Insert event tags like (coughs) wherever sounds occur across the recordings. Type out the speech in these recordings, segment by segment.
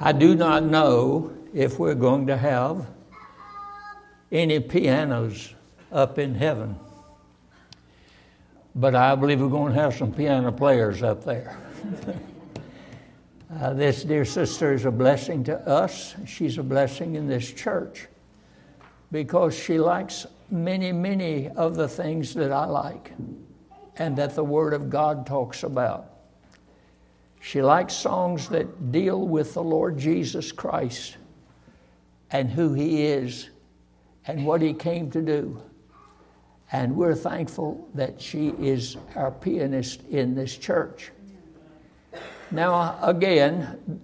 I do not know if we're going to have any pianos up in heaven, but I believe we're going to have some piano players up there. (laughs) uh, this dear sister is a blessing to us. She's a blessing in this church because she likes many, many of the things that I like and that the Word of God talks about. She likes songs that deal with the Lord Jesus Christ and who He is and what He came to do. And we're thankful that she is our pianist in this church. Now, again,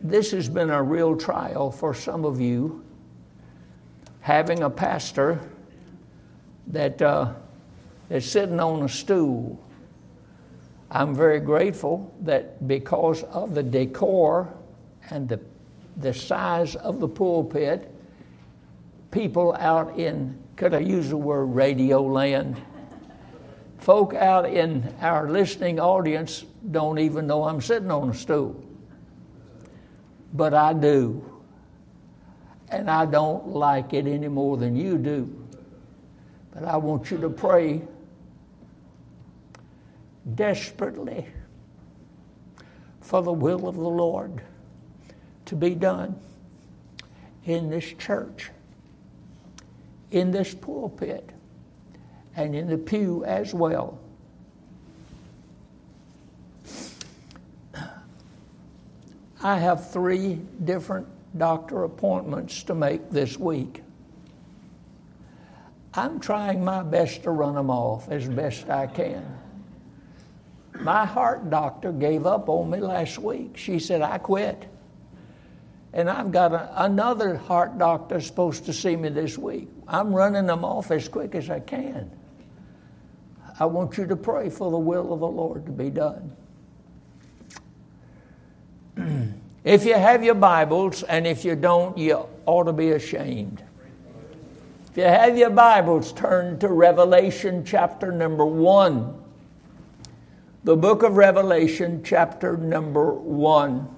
this has been a real trial for some of you having a pastor that uh, is sitting on a stool I'm very grateful that because of the decor and the, the size of the pulpit, people out in, could I use the word radio land? Folk out in our listening audience don't even know I'm sitting on a stool. But I do. And I don't like it any more than you do. But I want you to pray desperately for the will of the Lord to be done in this church, in this pulpit, and in the pew as well. I have three different doctor appointments to make this week. I'm trying my best to run them off as best I can. My heart doctor gave up on me last week. She said, I quit. And I've got a, another heart doctor supposed to see me this week. I'm running them off as quick as I can. I want you to pray for the will of the Lord to be done. (clears throat) if you have your Bibles, and if you don't, you ought to be ashamed. If you have your Bibles, turn to Revelation chapter number 1 the book of Revelation, chapter number one.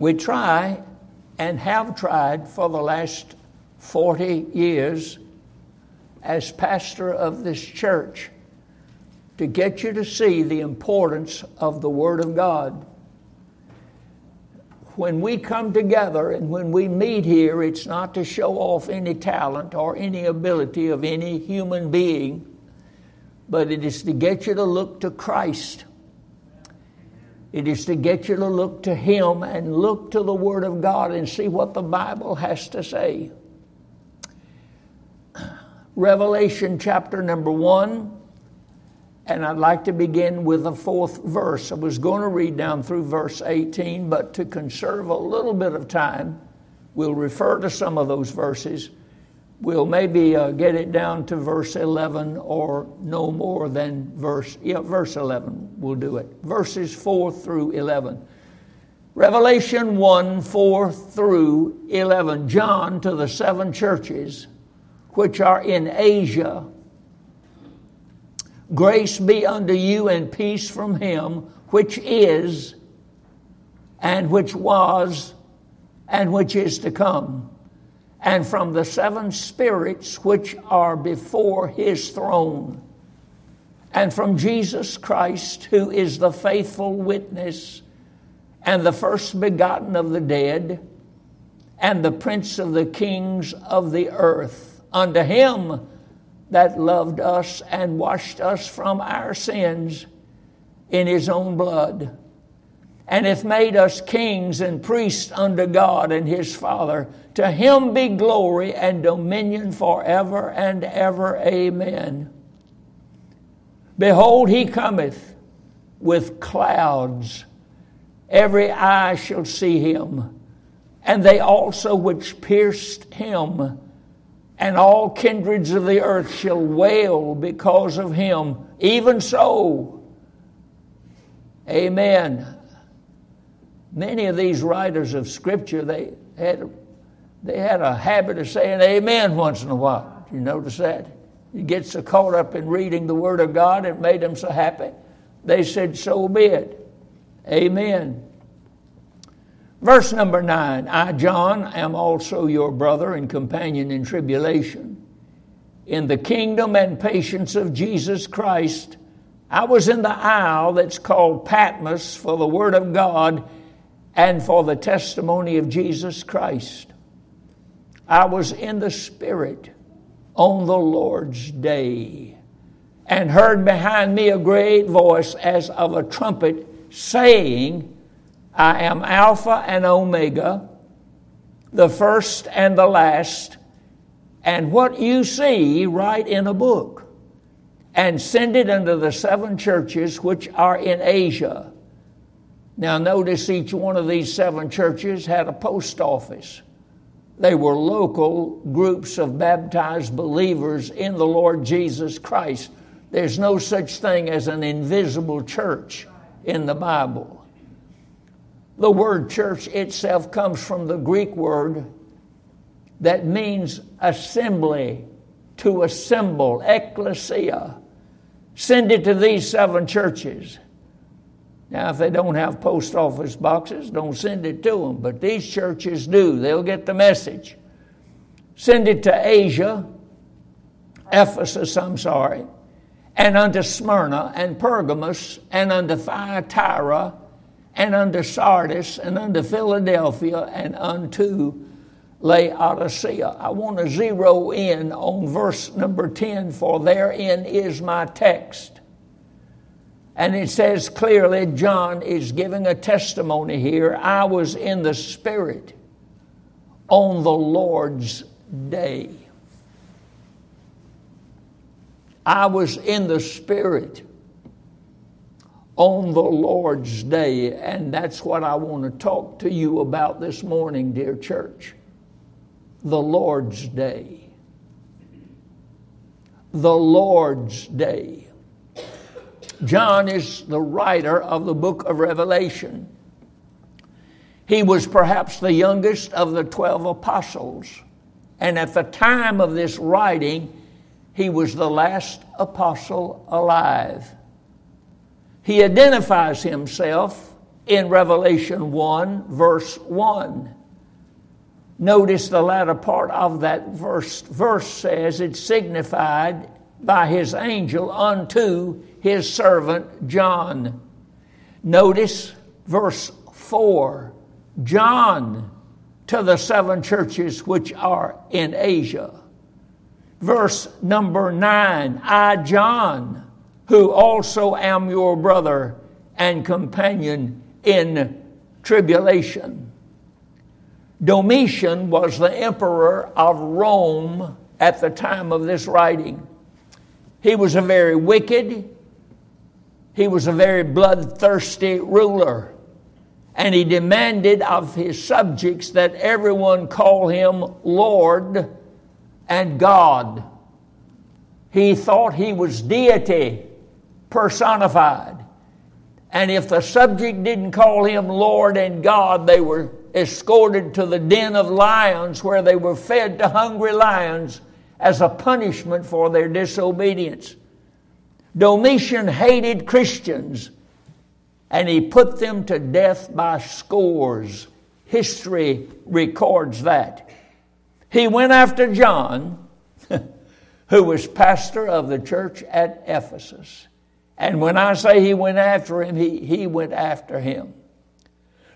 We try and have tried for the last 40 years as pastor of this church to get you to see the importance of the Word of God. When we come together and when we meet here, it's not to show off any talent or any ability of any human being but it is to get you to look to Christ. It is to get you to look to Him and look to the Word of God and see what the Bible has to say. Revelation chapter number one, and I'd like to begin with the fourth verse. I was going to read down through verse 18, but to conserve a little bit of time, we'll refer to some of those verses we'll maybe uh, get it down to verse 11 or no more than verse yeah verse 11 we'll do it. Verses 4 through 11 revelation 1 4 through 11 john to the seven churches which are in asia. Grace be unto you and peace from him which is and which was and which is to come and from the seven spirits which are before his throne, and from Jesus Christ, who is the faithful witness and the first begotten of the dead, and the prince of the kings of the earth, unto him that loved us and washed us from our sins in his own blood, and hath made us kings and priests unto God and his Father. To him be glory and dominion forever and ever. Amen. Behold, he cometh with clouds. Every eye shall see him, and they also which pierced him, and all kindreds of the earth shall wail because of him. Even so, amen. Many of these writers of Scripture, they had they had a habit of saying amen once in a while. You notice that? You get so caught up in reading the Word of God, it made them so happy. They said, So be it. Amen. Verse number nine I, John, am also your brother and companion in tribulation. In the kingdom and patience of Jesus Christ, I was in the isle that's called Patmos for the Word of God and for the testimony of Jesus Christ. I was in the Spirit on the Lord's day and heard behind me a great voice as of a trumpet saying, I am Alpha and Omega, the first and the last, and what you see, write in a book and send it unto the seven churches which are in Asia. Now, notice each one of these seven churches had a post office. They were local groups of baptized believers in the Lord Jesus Christ. There's no such thing as an invisible church in the Bible. The word church itself comes from the Greek word that means assembly, to assemble, ecclesia. Send it to these seven churches. Now, if they don't have post office boxes, don't send it to them. But these churches do. They'll get the message. Send it to Asia, Ephesus, I'm sorry, and unto Smyrna, and Pergamos, and unto Thyatira, and unto Sardis, and unto Philadelphia, and unto Laodicea. I want to zero in on verse number 10, for therein is my text. And it says clearly, John is giving a testimony here. I was in the Spirit on the Lord's day. I was in the Spirit on the Lord's day, and that's what I want to talk to you about this morning, dear church. The Lord's day. The Lord's day. John is the writer of the book of Revelation. He was perhaps the youngest of the 12 apostles. And at the time of this writing, he was the last apostle alive. He identifies himself in Revelation 1, verse 1. Notice the latter part of that verse. Verse says it signified by his angel unto his servant John. Notice verse 4 John to the seven churches which are in Asia. Verse number 9 I, John, who also am your brother and companion in tribulation. Domitian was the emperor of Rome at the time of this writing. He was a very wicked, he was a very bloodthirsty ruler. And he demanded of his subjects that everyone call him Lord and God. He thought he was deity personified. And if the subject didn't call him Lord and God, they were escorted to the den of lions where they were fed to hungry lions as a punishment for their disobedience. Domitian hated Christians and he put them to death by scores. History records that. He went after John, (laughs) who was pastor of the church at Ephesus. And when I say he went after him, he, he went after him.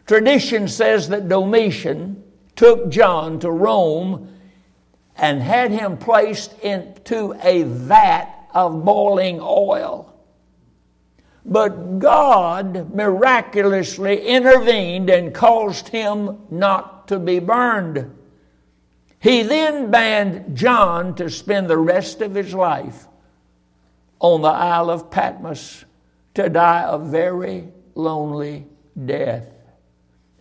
Tradition says that Domitian took John to Rome and had him placed into a vat of boiling oil. But God miraculously intervened and caused him not to be burned. He then banned John to spend the rest of his life on the Isle of Patmos to die a very lonely death.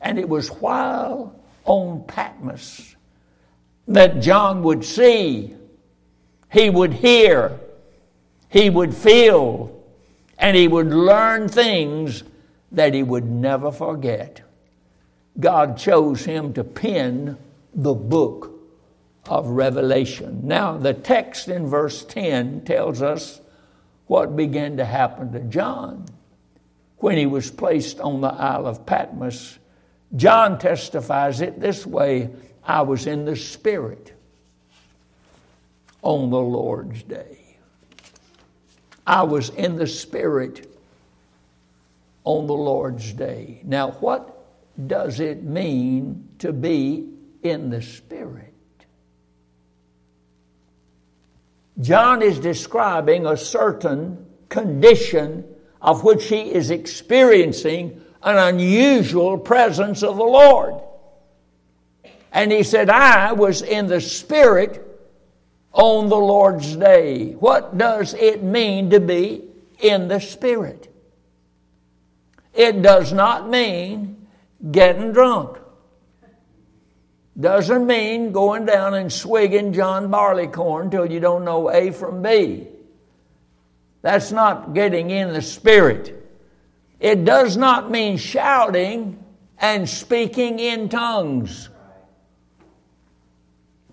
And it was while on Patmos that John would see, he would hear, he would feel, and he would learn things that he would never forget. God chose him to pen the book of Revelation. Now, the text in verse 10 tells us what began to happen to John when he was placed on the Isle of Patmos John testifies it this way I was in the Spirit on the Lord's day. I was in the Spirit on the Lord's day. Now, what does it mean to be in the Spirit? John is describing a certain condition of which he is experiencing an unusual presence of the Lord. And he said, I was in the Spirit on the Lord's day. What does it mean to be in the Spirit? It does not mean getting drunk. Doesn't mean going down and swigging John Barleycorn till you don't know A from B. That's not getting in the Spirit. It does not mean shouting and speaking in tongues.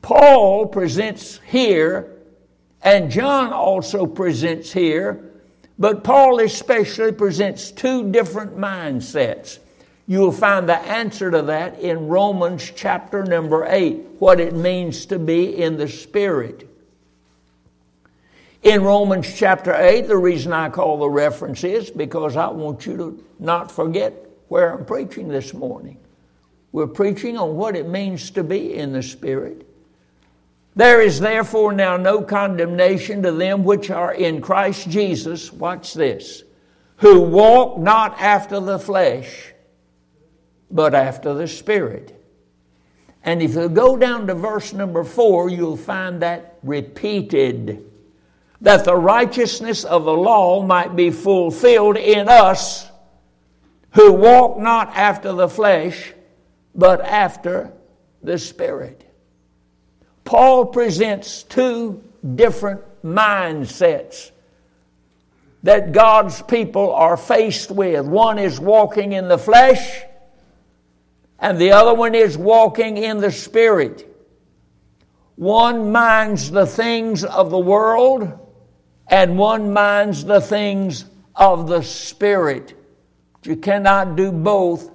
Paul presents here, and John also presents here, but Paul especially presents two different mindsets. You'll find the answer to that in Romans chapter number 8, what it means to be in the Spirit. In Romans chapter 8, the reason I call the reference is because I want you to not forget where I'm preaching this morning. We're preaching on what it means to be in the Spirit. There is therefore now no condemnation to them which are in Christ Jesus, watch this, who walk not after the flesh but after the Spirit. And if you go down to verse number four, you'll find that repeated that the righteousness of the law might be fulfilled in us who walk not after the flesh, but after the Spirit. Paul presents two different mindsets that God's people are faced with. One is walking in the flesh, and the other one is walking in the Spirit. One minds the things of the world, and one minds the things of the Spirit. You cannot do both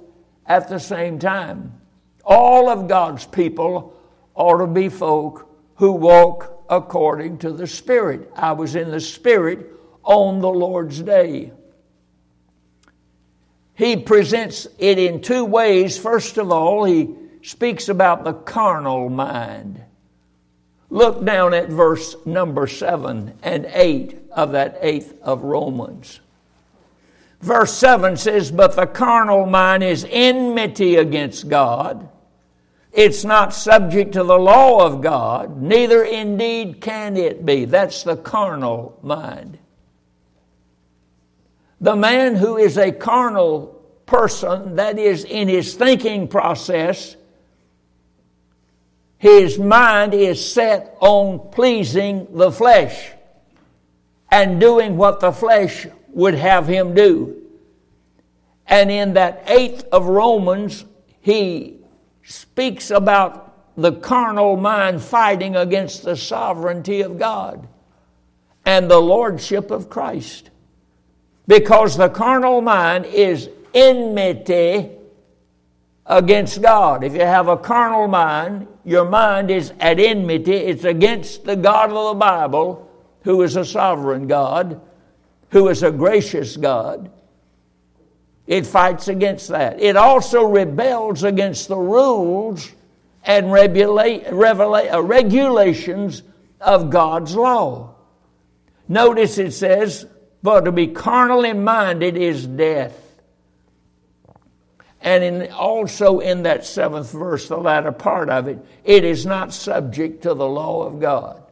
at the same time. All of God's people ought to be folk who walk according to the Spirit. I was in the Spirit on the Lord's day. He presents it in two ways. First of all, he speaks about the carnal mind. Look down at verse number 7 and 8 of that 8th of Romans. Verse 7 says, But the carnal mind is enmity against God. It's not subject to the law of God, neither indeed can it be. That's the carnal mind. The man who is a carnal person, that is, in his thinking process, his mind is set on pleasing the flesh and doing what the flesh would have him do. And in that eighth of Romans, he speaks about the carnal mind fighting against the sovereignty of God and the lordship of Christ. Because the carnal mind is enmity against God. If you have a carnal mind, your mind is at enmity. It's against the God of the Bible, who is a sovereign God, who is a gracious God. It fights against that. It also rebels against the rules and regula- revela- uh, regulations of God's law. Notice it says, but to be carnally minded is death. And in, also in that seventh verse, the latter part of it, it is not subject to the law of God.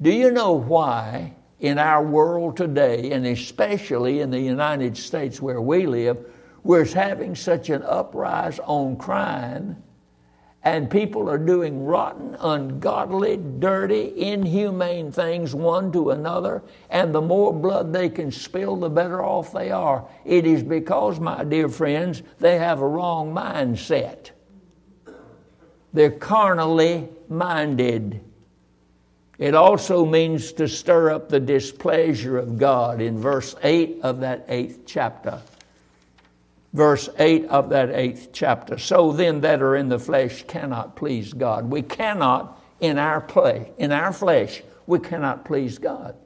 Do you know why in our world today, and especially in the United States where we live, we're having such an uprise on crime and people are doing rotten, ungodly, dirty, inhumane things one to another, and the more blood they can spill, the better off they are. It is because, my dear friends, they have a wrong mindset. They're carnally minded. It also means to stir up the displeasure of God in verse 8 of that eighth chapter. verse 8 of that eighth chapter. So then, that are in the flesh cannot please God. We cannot, in our play, in our flesh, we cannot please God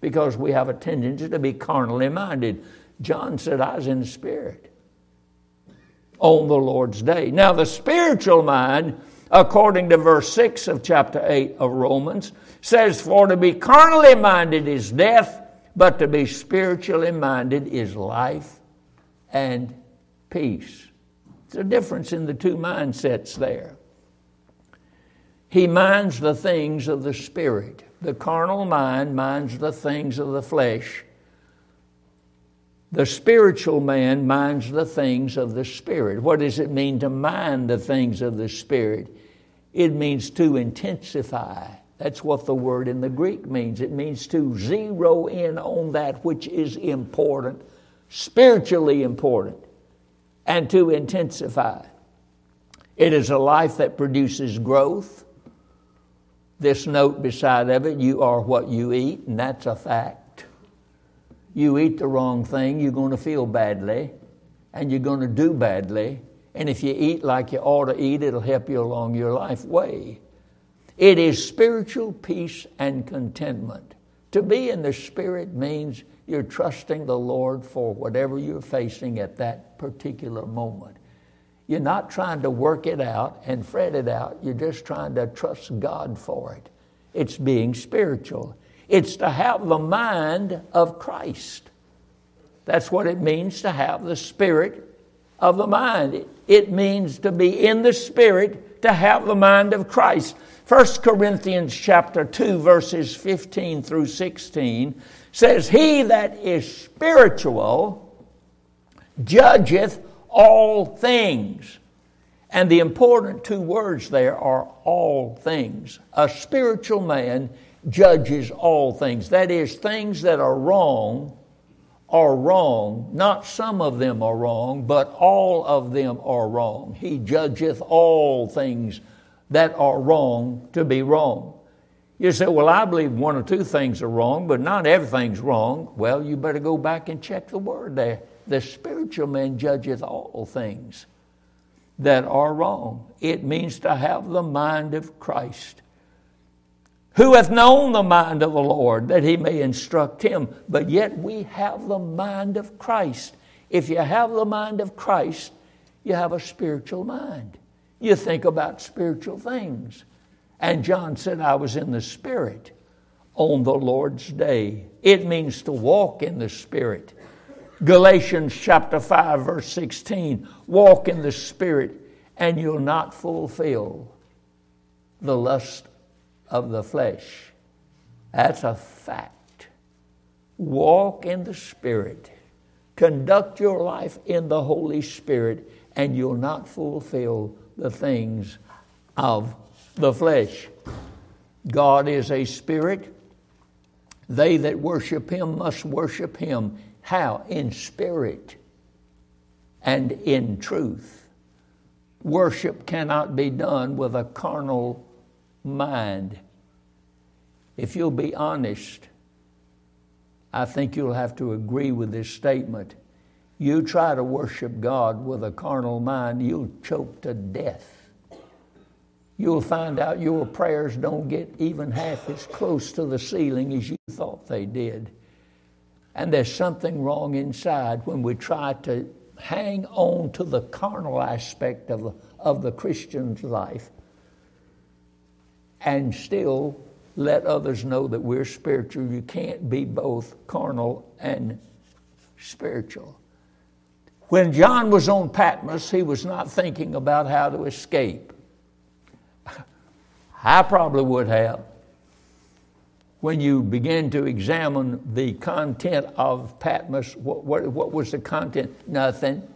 because we have a tendency to be carnally minded. John said, I was in the Spirit on the Lord's day. Now, the spiritual mind, according to verse 6 of chapter 8 of Romans, says, For to be carnally minded is death, but to be spiritually minded is life and peace. There's a difference in the two mindsets there. He minds the things of the Spirit. The carnal mind minds the things of the flesh. The spiritual man minds the things of the Spirit. What does it mean to mind the things of the Spirit? It means to intensify. That's what the word in the Greek means. It means to zero in on that which is important, spiritually important, and to intensify. It is a life that produces growth. This note beside of it, you are what you eat, and that's a fact you eat the wrong thing, you're going to feel badly and you're going to do badly. And if you eat like you ought to eat, it'll help you along your life way. It is spiritual peace and contentment. To be in the Spirit means you're trusting the Lord for whatever you're facing at that particular moment. You're not trying to work it out and fret it out, you're just trying to trust God for it. It's being spiritual. It's to have the mind of Christ. That's what it means to have the spirit of the mind. It means to be in the spirit, to have the mind of Christ. 1 Corinthians chapter 2 verses 15 through 16 says he that is spiritual judgeth all things. And the important two words there are all things. A spiritual man judges all things. That is, things that are wrong are wrong. Not some of them are wrong, but all of them are wrong. He judgeth all things that are wrong to be wrong. You say, well, I believe one or two things are wrong, but not everything's wrong. Well, you better go back and check the word there. The spiritual man judgeth all things that are wrong. It means to have the mind of Christ. Who hath known the mind of the Lord that he may instruct him? But yet we have the mind of Christ. If you have the mind of Christ, you have a spiritual mind. You think about spiritual things. And John said, I was in the Spirit on the Lord's day. It means to walk in the Spirit. Galatians chapter 5, verse 16 walk in the Spirit, and you'll not fulfill the lust of the flesh. That's a fact. Walk in the Spirit. Conduct your life in the Holy Spirit, and you'll not fulfill the things of the flesh. God is a spirit. They that worship him must worship him. How? In spirit and in truth. Worship cannot be done with a carnal mind. If you'll be honest, I think you'll have to agree with this statement. You try to worship God with a carnal mind, you'll choke to death. You'll find out your prayers don't get even half as close to the ceiling as you thought they did. And there's something wrong inside when we try to hang on to the carnal aspect of the, of the Christian's life and still let others know that we're spiritual. You can't be both carnal and spiritual. When John was on Patmos, he was not thinking about how to escape. (laughs) I probably would have. When you begin to examine the content of Patmos, what, what, what was the content? Nothing.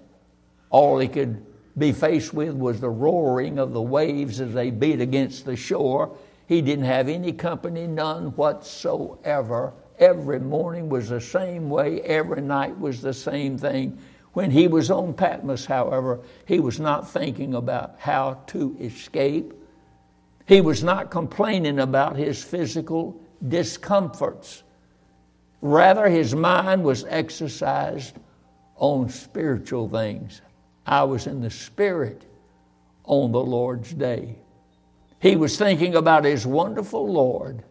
All he could be faced with was the roaring of the waves as they beat against the shore. He didn't have any company, none whatsoever. Every morning was the same way, every night was the same thing. When he was on Patmos, however, he was not thinking about how to escape. He was not complaining about his physical discomforts. Rather, his mind was exercised on spiritual things. I was in the Spirit on the Lord's day. He was thinking about his wonderful Lord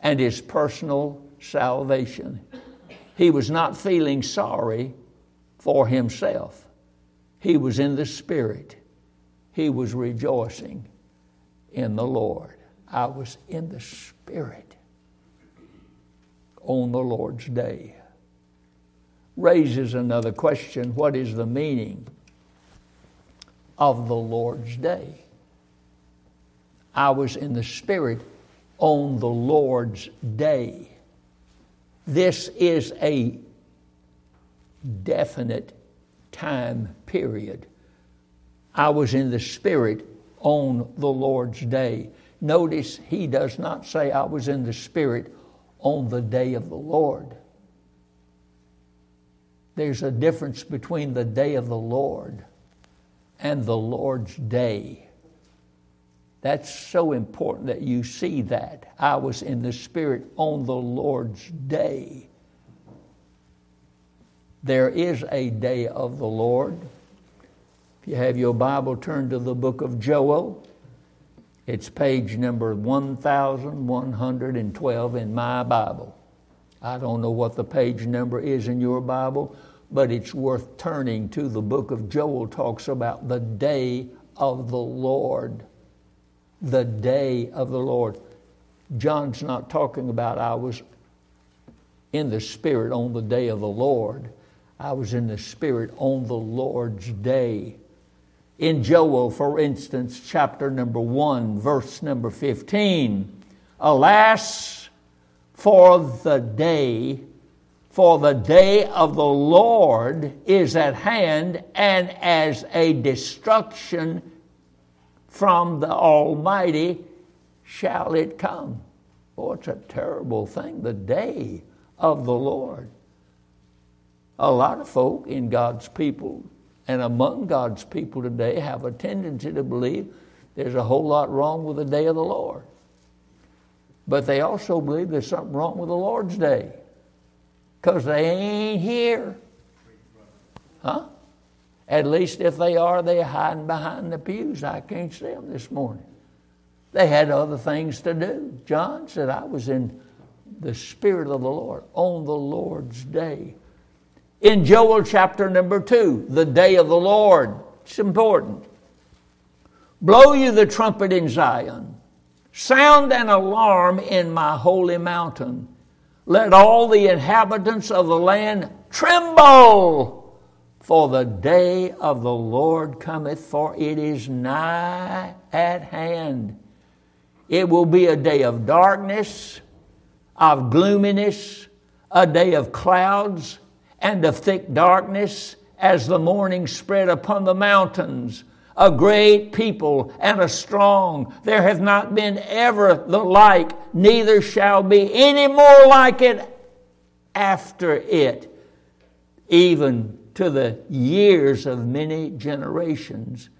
and his personal salvation. He was not feeling sorry for himself. He was in the Spirit. He was rejoicing in the Lord. I was in the Spirit on the Lord's day. Raises another question what is the meaning of the Lord's day? I was in the Spirit on the Lord's day. This is a definite time period. I was in the Spirit on the Lord's day. Notice he does not say, I was in the Spirit on the day of the Lord. There's a difference between the day of the Lord and the Lord's day. That's so important that you see that. I was in the Spirit on the Lord's day. There is a day of the Lord. If you have your Bible, turn to the book of Joel. It's page number 1112 in my Bible. I don't know what the page number is in your Bible, but it's worth turning to. The book of Joel talks about the day of the Lord the day of the Lord. John's not talking about I was in the Spirit on the day of the Lord. I was in the Spirit on the Lord's day. In Joel, for instance, chapter number 1, verse number 15 Alas for the day, for the day of the Lord is at hand, and as a destruction from the Almighty shall it come. Oh, it's a terrible thing, the day of the Lord. A lot of folk in God's people and among God's people today have a tendency to believe there's a whole lot wrong with the day of the Lord. But they also believe there's something wrong with the Lord's day because they ain't here. Huh? At least if they are, they're hiding behind the pews. I can't see them this morning. They had other things to do. John said, I was in the Spirit of the Lord on the Lord's day. In Joel chapter number two, the day of the Lord, it's important. Blow you the trumpet in Zion, sound an alarm in my holy mountain. Let all the inhabitants of the land tremble for the day of the Lord cometh, for it is nigh at hand. It will be a day of darkness, of gloominess, a day of clouds, and of thick darkness as the morning spread upon the mountains. A great people and a strong. There hath not been ever the like, neither shall be any more like it after it. Even to the years of many generations.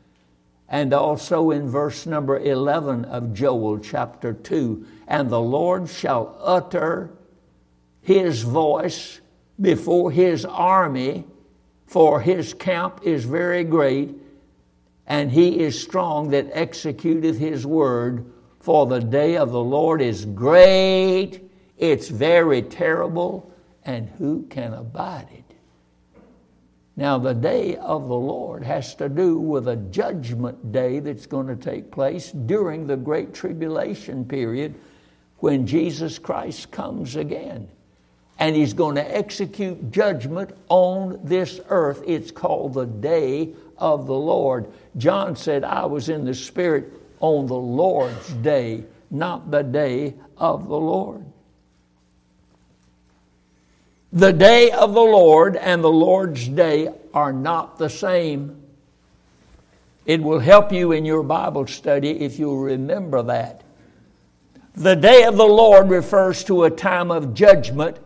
And also in verse number 11 of Joel chapter 2 and the Lord shall utter his voice before his army, for his camp is very great, and he is strong that executeth his word. For the day of the Lord is great, it's very terrible, and who can abide it? Now, the day of the Lord has to do with a judgment day that's going to take place during the Great Tribulation period when Jesus Christ comes again. And he's going to execute judgment on this earth. It's called the day of the Lord. John said, I was in the Spirit on the Lord's day, not the day of the Lord. The day of the Lord and the Lord's day are not the same. It will help you in your Bible study if you'll remember that. The day of the Lord refers to a time of judgment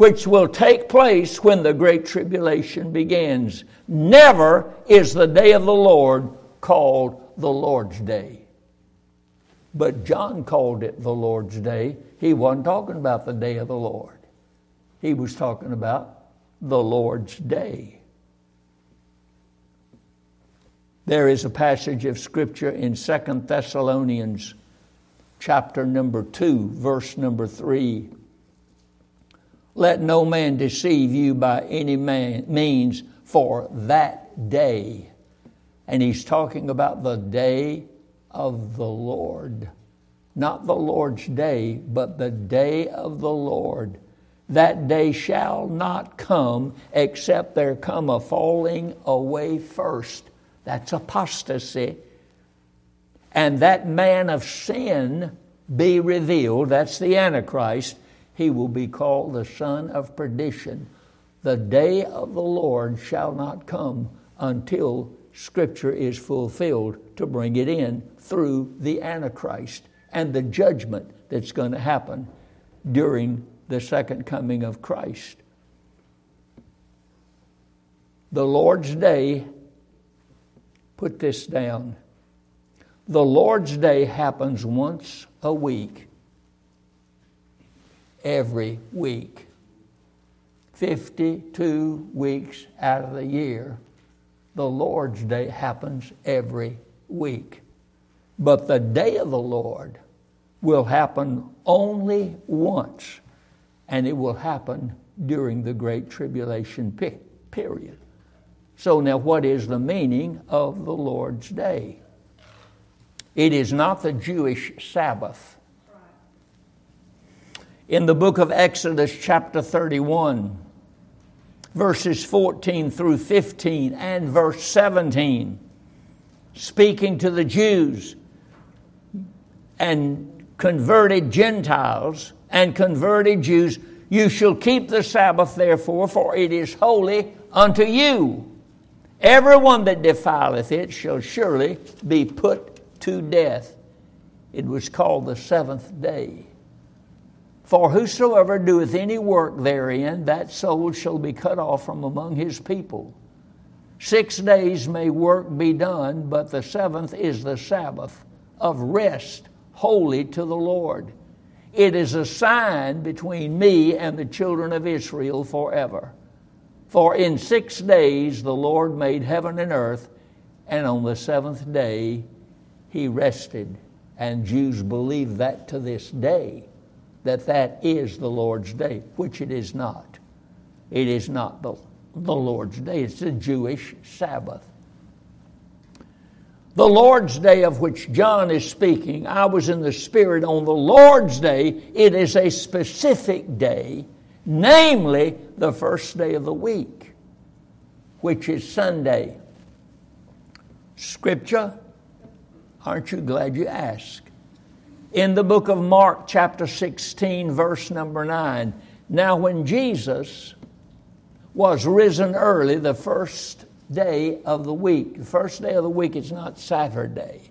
which will take place when the Great Tribulation begins. Never is the day of the Lord called the Lord's Day. But John called it the Lord's Day. He wasn't talking about the day of the Lord. He was talking about the Lord's day. There is a passage of scripture in Second Thessalonians chapter number 2, verse number 3. Let no man deceive you by any man, means, for that day. And he's talking about the day of the Lord. Not the Lord's day, but the day of the Lord. That day shall not come except there come a falling away first. That's apostasy. And that man of sin be revealed. That's the Antichrist. He will be called the son of perdition. The day of the Lord shall not come until Scripture is fulfilled to bring it in through the Antichrist and the judgment that's going to happen during the second coming of Christ. The Lord's day, put this down. The Lord's day happens once a week, every week. 52 weeks out of the year, the Lord's day happens every week. But the day of the Lord will happen only once, and it will happen during the Great Tribulation period. So, now what is the meaning of the Lord's day? It is not the Jewish Sabbath. In the book of Exodus, chapter 31, verses 14 through 15 and verse 17, speaking to the Jews and converted Gentiles and converted Jews, you shall keep the Sabbath, therefore, for it is holy unto you. Everyone that defileth it shall surely be put to death. It was called the seventh day. For whosoever doeth any work therein, that soul shall be cut off from among his people. Six days may work be done, but the seventh is the Sabbath of rest, holy to the Lord. It is a sign between me and the children of Israel forever. For in six days the Lord made heaven and earth, and on the seventh day he rested. And Jews believe that to this day, that that is the Lord's day, which it is not. It is not the, the Lord's day, it's the Jewish Sabbath. The Lord's day of which John is speaking, I was in the Spirit on the Lord's day. It is a specific day, namely the first day of the week, which is Sunday. Scripture Aren't you glad you asked? In the book of Mark, chapter 16, verse number 9. Now, when Jesus was risen early, the first day of the week, the first day of the week is not Saturday,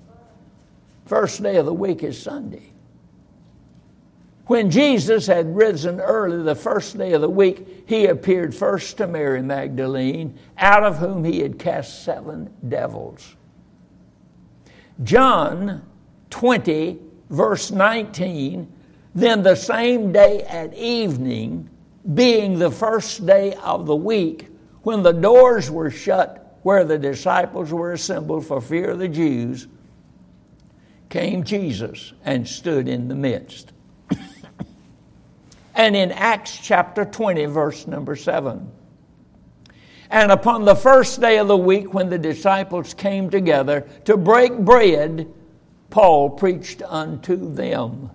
first day of the week is Sunday. When Jesus had risen early the first day of the week, he appeared first to Mary Magdalene, out of whom he had cast seven devils. John 20, verse 19, then the same day at evening, being the first day of the week, when the doors were shut where the disciples were assembled for fear of the Jews, came Jesus and stood in the midst. (coughs) and in Acts chapter 20, verse number 7, and upon the first day of the week, when the disciples came together to break bread, Paul preached unto them,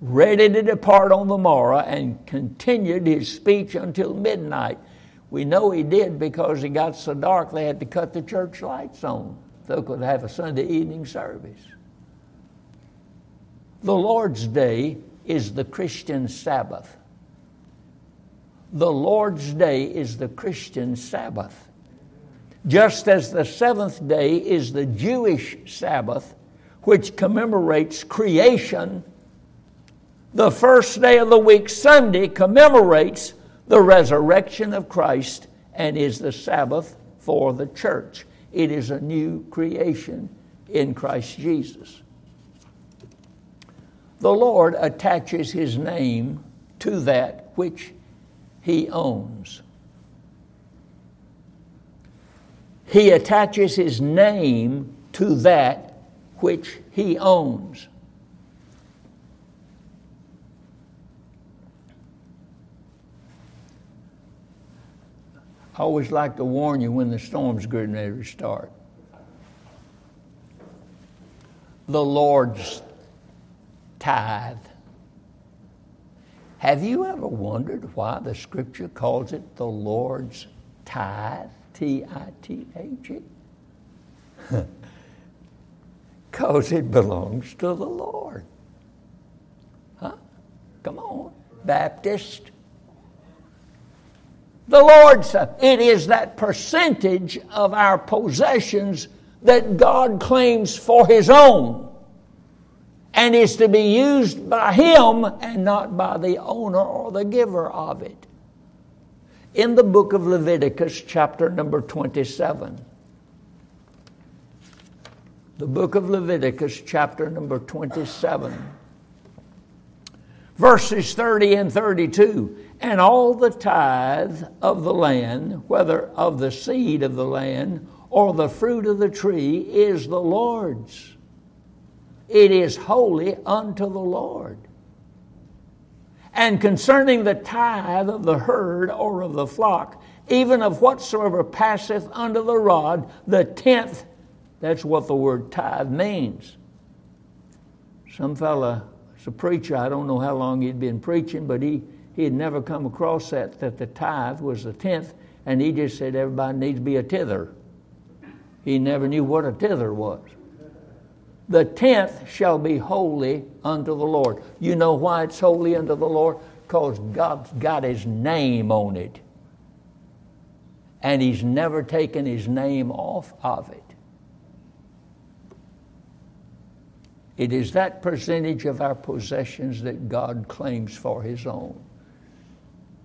ready to depart on the morrow, and continued his speech until midnight. We know he did because it got so dark they had to cut the church lights on so they could have a Sunday evening service. The Lord's Day is the Christian Sabbath the Lord's Day is the Christian Sabbath. Just as the seventh day is the Jewish Sabbath, which commemorates creation, the first day of the week, Sunday, commemorates the resurrection of Christ and is the Sabbath for the church. It is a new creation in Christ Jesus. The Lord attaches his name to that which he owns. he attaches his name to that which he owns. I always like to warn you when the storm's getting ready to start. The Lord's tithe. Have you ever wondered why the scripture calls it the Lord's tithe? T I T H E? (laughs) Because it belongs to the Lord. Huh? Come on, Baptist. The Lord's, it is that percentage of our possessions that God claims for His own and is to be used by Him and not by the owner or the giver of it. In the book of Leviticus, chapter number 27, the book of Leviticus, chapter number 27, verses 30 and 32. And all the tithe of the land, whether of the seed of the land or the fruit of the tree, is the Lord's. It is holy unto the Lord. And concerning the tithe of the herd or of the flock, even of whatsoever passeth under the rod, the tenth, that's what the word tithe means. Some fella, it's a preacher, I don't know how long he'd been preaching, but he, he had never come across that, that the tithe was the tenth, and he just said everybody needs to be a tither. He never knew what a tither was. The tenth shall be holy unto the Lord. You know why it's holy unto the Lord? Because God's got His name on it. And He's never taken His name off of it. It is that percentage of our possessions that God claims for His own.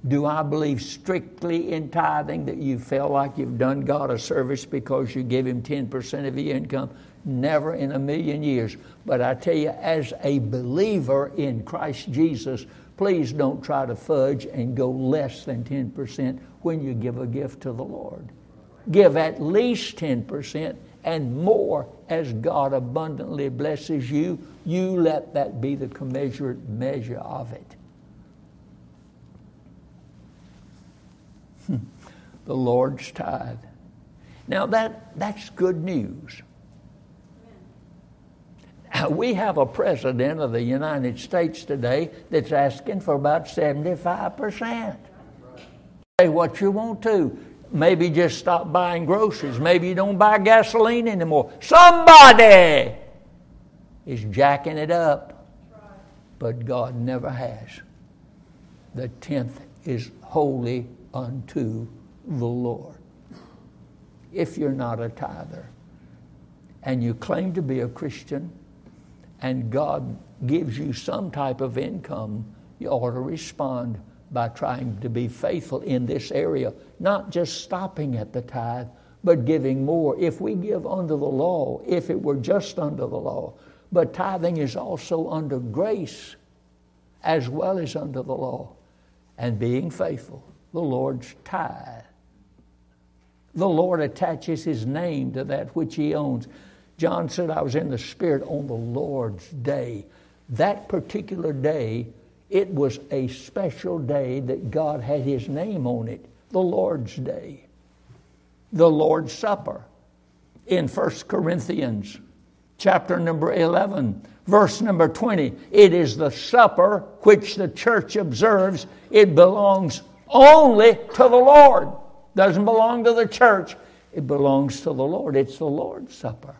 Do I believe strictly in tithing that you feel like you've done God a service because you give Him 10% of your income? Never in a million years. But I tell you, as a believer in Christ Jesus, please don't try to fudge and go less than 10% when you give a gift to the Lord. Give at least 10% and more as God abundantly blesses you. You let that be the commensurate measure of it. Hmm. the Lord's tithe. Now that, that's good news. We have a president of the United States today that's asking for about 75%. Say what you want to. Maybe just stop buying groceries. Maybe you don't buy gasoline anymore. Somebody is jacking it up. But God never has. The tenth is holy unto the Lord. If you're not a tither and you claim to be a Christian, and God gives you some type of income, you ought to respond by trying to be faithful in this area, not just stopping at the tithe, but giving more. If we give under the law, if it were just under the law, but tithing is also under grace as well as under the law, and being faithful, the Lord's tithe. The Lord attaches His name to that which He owns. John said, I was in the Spirit on the Lord's day. That particular day, it was a special day that God had His name on it, the Lord's day, the Lord's Supper. In 1 Corinthians chapter number 11, verse number 20, it is the supper which the church observes. It belongs only to the Lord. Doesn't belong to the church. It belongs to the Lord. It's the Lord's Supper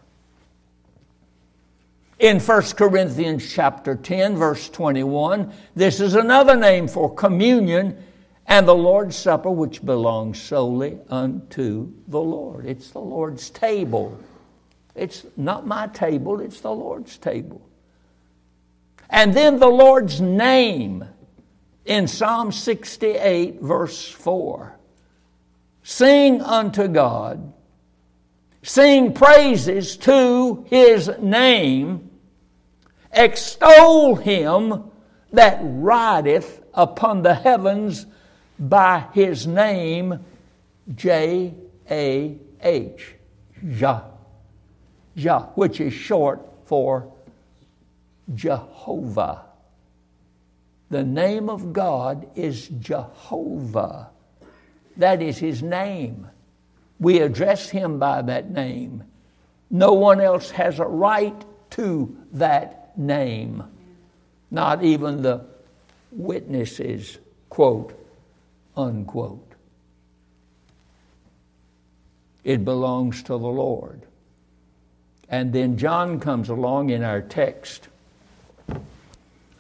in 1 Corinthians chapter 10 verse 21 this is another name for communion and the Lord's supper which belongs solely unto the Lord. It's the Lord's table. It's not my table it's the Lord's table. And then the Lord's name in Psalm 68 verse 4 sing unto God. Sing praises to his name Extol him that rideth upon the heavens by his name, J A H, Jah, Jah, which is short for Jehovah. The name of God is Jehovah. That is his name. We address him by that name. No one else has a right to that name, not even the witnesses, quote, unquote. It belongs to the Lord. And then John comes along in our text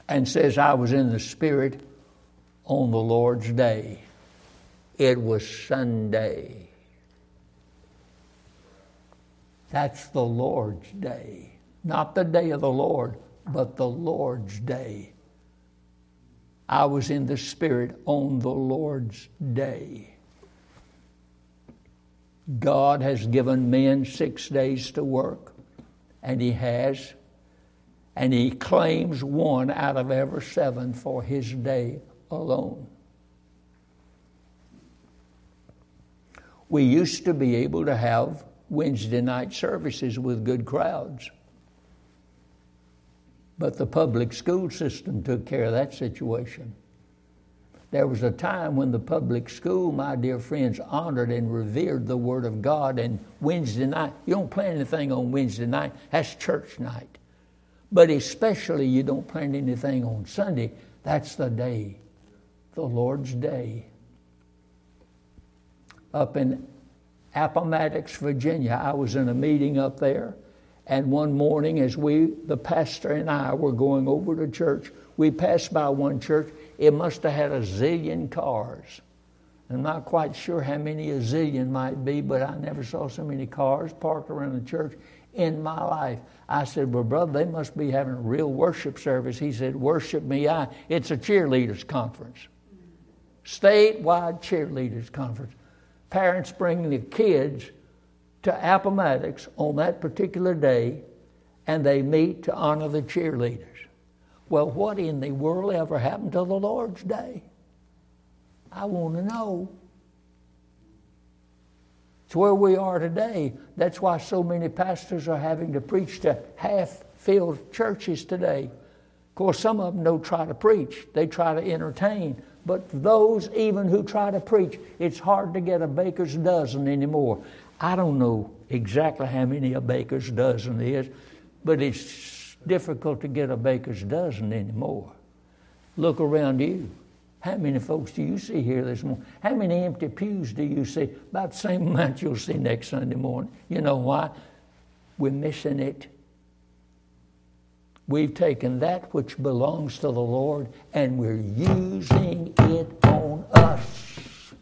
and says, I was in the Spirit on the Lord's day. It was Sunday. That's the Lord's day. Not the day of the Lord, but the Lord's day. I was in the Spirit on the Lord's day. God has given men six days to work, and He has and he claims one out of every seven for his day alone. We used to be able to have Wednesday night services with good crowds. But the public school system took care of that situation. There was a time when the public school, my dear friends, honored and revered the Word of God. And Wednesday night, you don't plan anything on Wednesday night, that's church night. But especially, you don't plan anything on Sunday. That's the day, the Lord's day. Up in Appomattox, Virginia, I was in a meeting up there. And one morning, as we, the pastor and I, were going over to church, we passed by one church. It must have had a zillion cars. I'm not quite sure how many a zillion might be, but I never saw so many cars parked around the church in my life. I said, Well, brother, they must be having a real worship service. He said, Worship me. I, it's a cheerleaders conference, statewide cheerleaders conference. Parents bring the kids to Appomattox on that particular day, and they meet to honor the cheerleaders. Well, what in the world ever happened to the Lord's Day? I want to know. It's where we are today. That's why so many pastors are having to preach to half filled churches today. Of course, some of them don't try to preach, they try to entertain. But those even who try to preach, it's hard to get a baker's dozen anymore. I don't know exactly how many a baker's dozen is, but it's difficult to get a baker's dozen anymore. Look around you. How many folks do you see here this morning? How many empty pews do you see? About the same amount you'll see next Sunday morning. You know why? We're missing it. We've taken that which belongs to the Lord and we're using it on us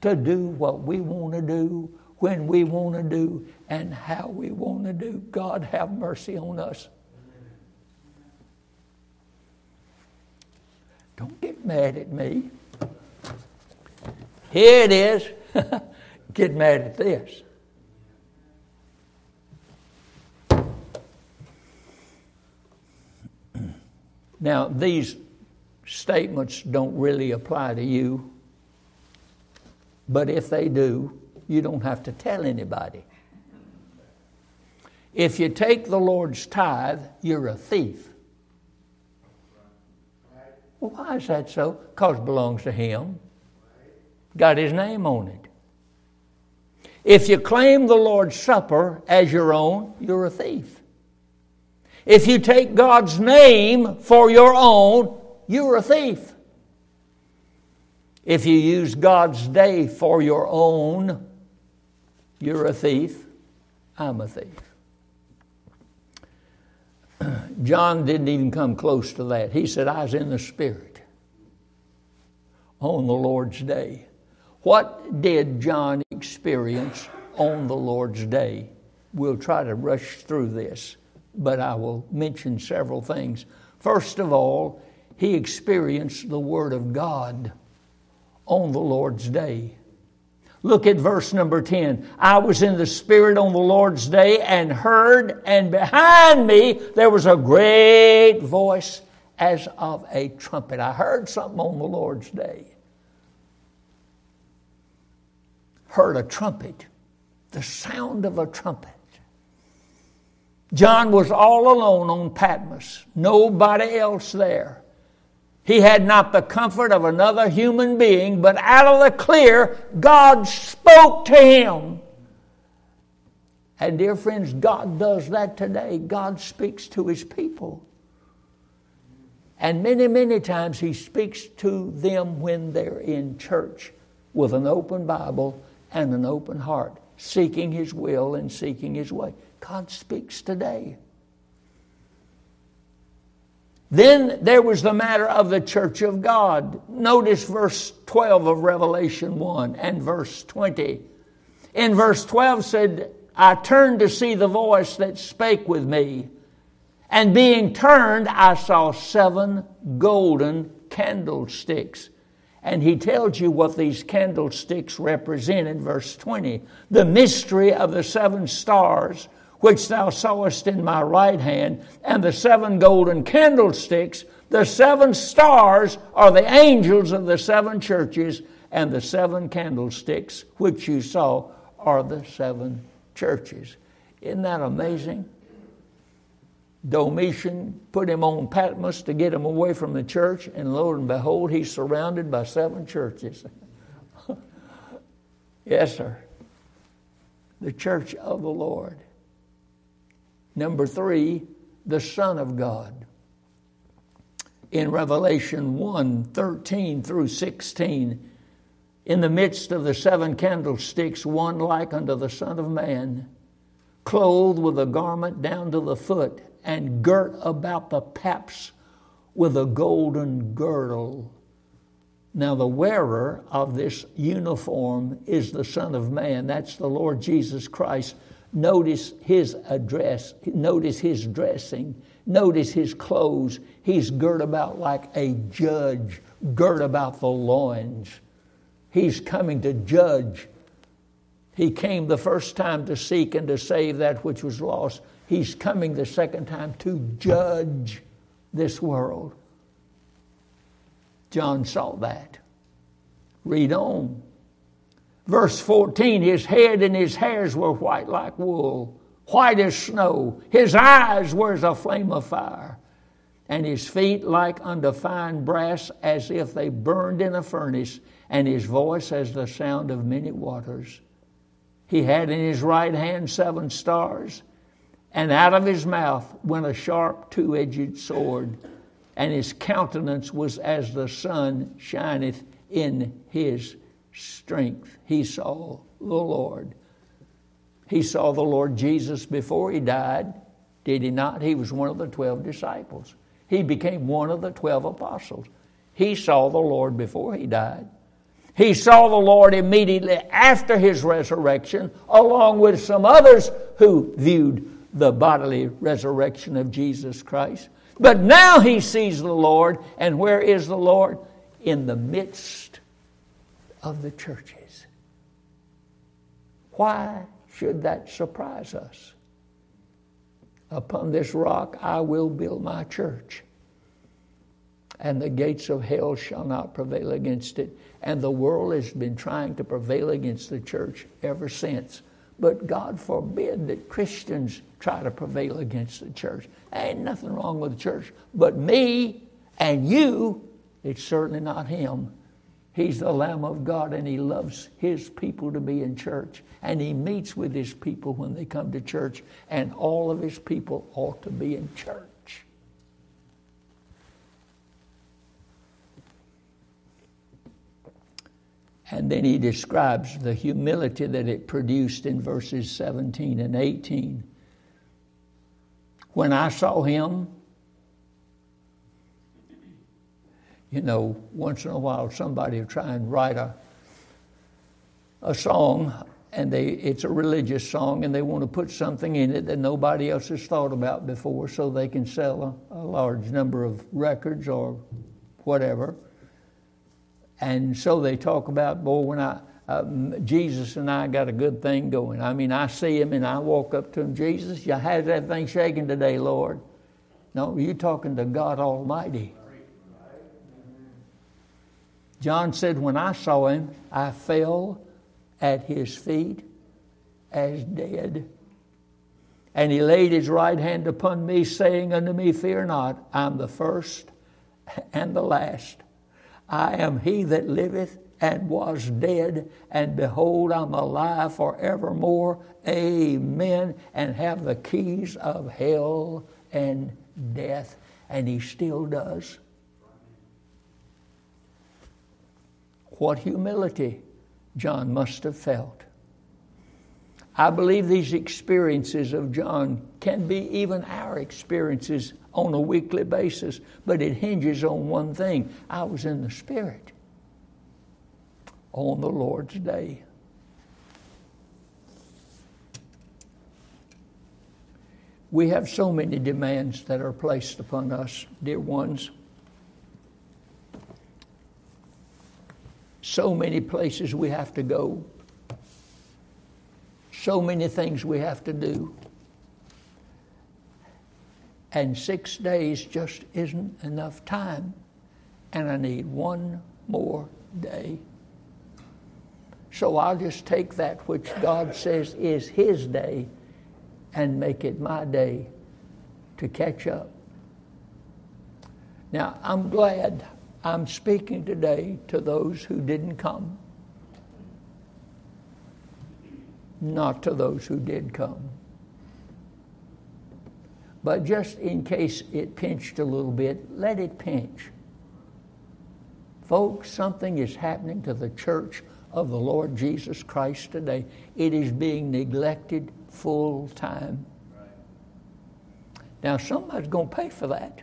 to do what we want to do, when we want to do, and how we want to do. God have mercy on us. Don't get mad at me. Here it is. (laughs) get mad at this. Now, these statements don't really apply to you, but if they do, you don't have to tell anybody. If you take the Lord's tithe, you're a thief. Well, why is that so? Because it belongs to Him. Got His name on it. If you claim the Lord's Supper as your own, you're a thief. If you take God's name for your own, you're a thief. If you use God's day for your own, you're a thief. I'm a thief. (clears throat) John didn't even come close to that. He said, I was in the Spirit on the Lord's day. What did John experience on the Lord's day? We'll try to rush through this, but I will mention several things. First of all, he experienced the Word of God on the Lord's day. Look at verse number 10. I was in the Spirit on the Lord's day and heard, and behind me there was a great voice as of a trumpet. I heard something on the Lord's day. Heard a trumpet. the sound of a trumpet. John was all alone on Patmos, nobody else there. He had not the comfort of another human being, but out of the clear, God spoke to him. And, dear friends, God does that today. God speaks to his people. And many, many times he speaks to them when they're in church with an open Bible and an open heart, seeking his will and seeking his way. God speaks today. Then there was the matter of the church of God. Notice verse 12 of Revelation 1 and verse 20. In verse 12 said, I turned to see the voice that spake with me. And being turned, I saw seven golden candlesticks. And he tells you what these candlesticks represent in verse 20 the mystery of the seven stars which thou sawest in my right hand, and the seven golden candlesticks. The seven stars are the angels of the seven churches, and the seven candlesticks which you saw are the seven churches. Isn't that amazing? Domitian put him on Patmos to get him away from the church, and lo and behold, he's surrounded by seven churches. (laughs) yes, sir. The church of the Lord. Number three, the Son of God. In Revelation 1 13 through 16, in the midst of the seven candlesticks, one like unto the Son of Man, clothed with a garment down to the foot, and girt about the paps with a golden girdle. Now, the wearer of this uniform is the Son of Man. That's the Lord Jesus Christ Notice his address, notice his dressing, notice his clothes. He's girt about like a judge, girt about the loins. He's coming to judge. He came the first time to seek and to save that which was lost. He's coming the second time to judge this world. John saw that. Read on. Verse 14 His head and his hairs were white like wool, white as snow. His eyes were as a flame of fire, and his feet like unto fine brass, as if they burned in a furnace, and his voice as the sound of many waters. He had in his right hand seven stars, and out of his mouth went a sharp two edged sword, and his countenance was as the sun shineth in his strength. He saw the Lord. He saw the Lord Jesus before he died, did he not? He was one of the 12 disciples. He became one of the 12 apostles. He saw the Lord before he died. He saw the Lord immediately after his resurrection, along with some others who viewed the bodily resurrection of Jesus Christ. But now he sees the Lord, and where is the Lord? In the midst of the churches. Why should that surprise us? Upon this rock I will build my church, and the gates of hell shall not prevail against it. And the world has been trying to prevail against the church ever since. But God forbid that Christians try to prevail against the church. ain't nothing wrong with the church. But me and you, it's certainly not him. He's the Lamb of God and He loves His people to be in church. And He meets with His people when they come to church, and all of His people ought to be in church. And then he describes the humility that it produced in verses 17 and 18. When I saw him, you know, once in a while somebody will try and write a, a song and they, it's a religious song and they want to put something in it that nobody else has thought about before so they can sell a, a large number of records or whatever. And so they talk about, boy, when I, uh, Jesus and I got a good thing going. I mean, I see him and I walk up to him, Jesus, you how's that thing shaking today, Lord? No, you're talking to God Almighty. John said, When I saw him, I fell at his feet as dead. And he laid his right hand upon me, saying unto me, Fear not, I am the first and the last. I am he that liveth and was dead, and behold, I'm alive forevermore. Amen. And have the keys of hell and death. And he still does. What humility John must have felt. I believe these experiences of John can be even our experiences on a weekly basis, but it hinges on one thing I was in the Spirit on the Lord's day. We have so many demands that are placed upon us, dear ones. So many places we have to go. So many things we have to do. And six days just isn't enough time. And I need one more day. So I'll just take that which God says is His day and make it my day to catch up. Now, I'm glad I'm speaking today to those who didn't come, not to those who did come. But just in case it pinched a little bit, let it pinch. Folks, something is happening to the church of the Lord Jesus Christ today. It is being neglected full time. Now, somebody's going to pay for that.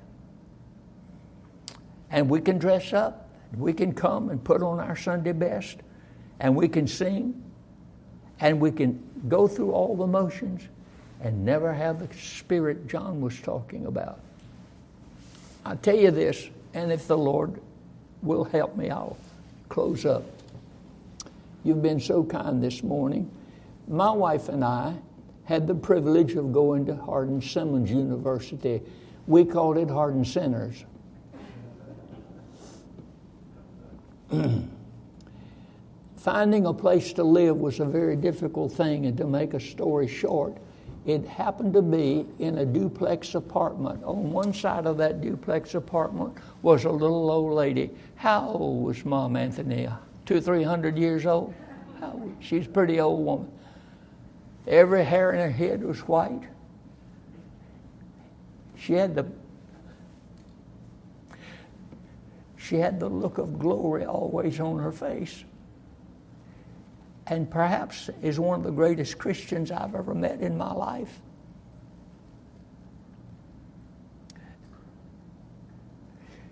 And we can dress up, we can come and put on our Sunday best, and we can sing, and we can go through all the motions and never have the spirit John was talking about. i tell you this, and if the Lord will help me, I'll close up. You've been so kind this morning. My wife and I had the privilege of going to Hardin Simmons University. We called it Hardin Centers. (clears throat) Finding a place to live was a very difficult thing, and to make a story short, it happened to be in a duplex apartment. On one side of that duplex apartment was a little old lady. How old was Mom Anthony? Two, three hundred years old? She's a pretty old woman. Every hair in her head was white. She had the she had the look of glory always on her face. And perhaps is one of the greatest Christians I've ever met in my life.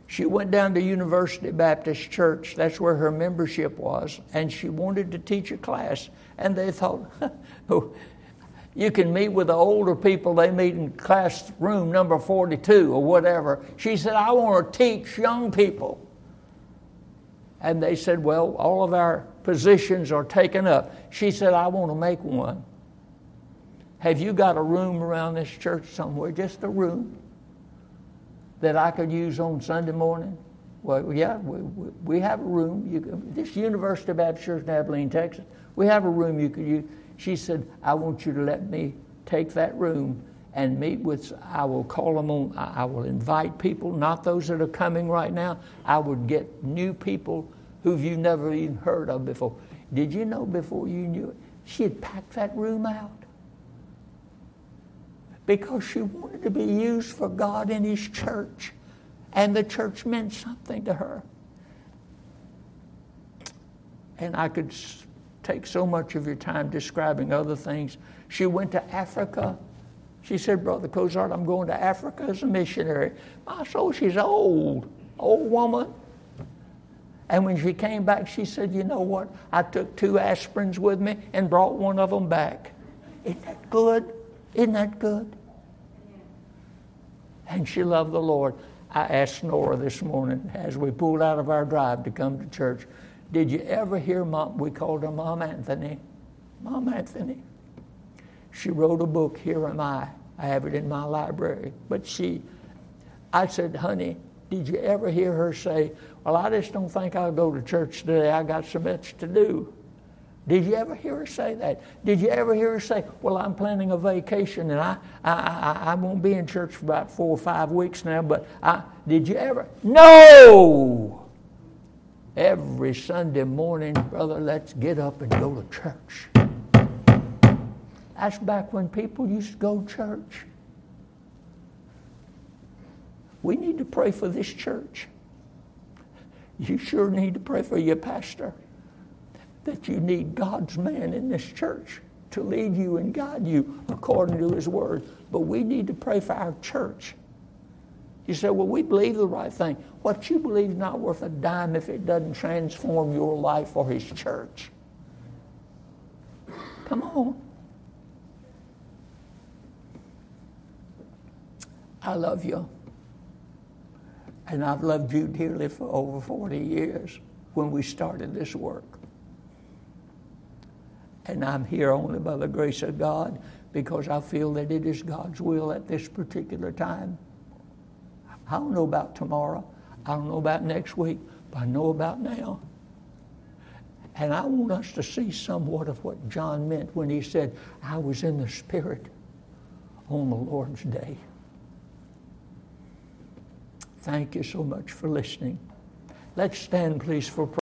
She went down to University Baptist Church, that's where her membership was, and she wanted to teach a class. And they thought, (laughs) oh, you can meet with the older people, they meet in classroom number 42 or whatever. She said, I want to teach young people. And they said, Well, all of our positions are taken up. She said, I want to make one. Have you got a room around this church somewhere? Just a room that I could use on Sunday morning? Well, yeah, we, we have a room. You, this University Baptist Church in Abilene, Texas, we have a room you could use. She said, I want you to let me take that room and meet with, I will call them on, I will invite people, not those that are coming right now. I would get new people who you never even heard of before. Did you know before you knew it? She had packed that room out because she wanted to be used for God and His church, and the church meant something to her. And I could take so much of your time describing other things. She went to Africa. She said, Brother Cozart, I'm going to Africa as a missionary. My soul, she's old, old woman. And when she came back, she said, You know what? I took two aspirins with me and brought one of them back. Isn't that good? Isn't that good? And she loved the Lord. I asked Nora this morning as we pulled out of our drive to come to church, did you ever hear Mom? We called her Mom Anthony. Mom Anthony. She wrote a book, Here Am I. I have it in my library. But she, I said, honey, did you ever hear her say, Well, I just don't think I'll go to church today. I got so much to do. Did you ever hear her say that? Did you ever hear her say, Well, I'm planning a vacation and I, I, I, I won't be in church for about four or five weeks now, but I, did you ever? No! Every Sunday morning, brother, let's get up and go to church. That's back when people used to go to church. We need to pray for this church. You sure need to pray for your pastor that you need God's man in this church to lead you and guide you according to his word. But we need to pray for our church. You say, well, we believe the right thing. What you believe is not worth a dime if it doesn't transform your life or his church. Come on. I love you. And I've loved you dearly for over 40 years when we started this work. And I'm here only by the grace of God because I feel that it is God's will at this particular time. I don't know about tomorrow. I don't know about next week, but I know about now. And I want us to see somewhat of what John meant when he said, I was in the Spirit on the Lord's day. Thank you so much for listening. Let's stand, please, for prayer.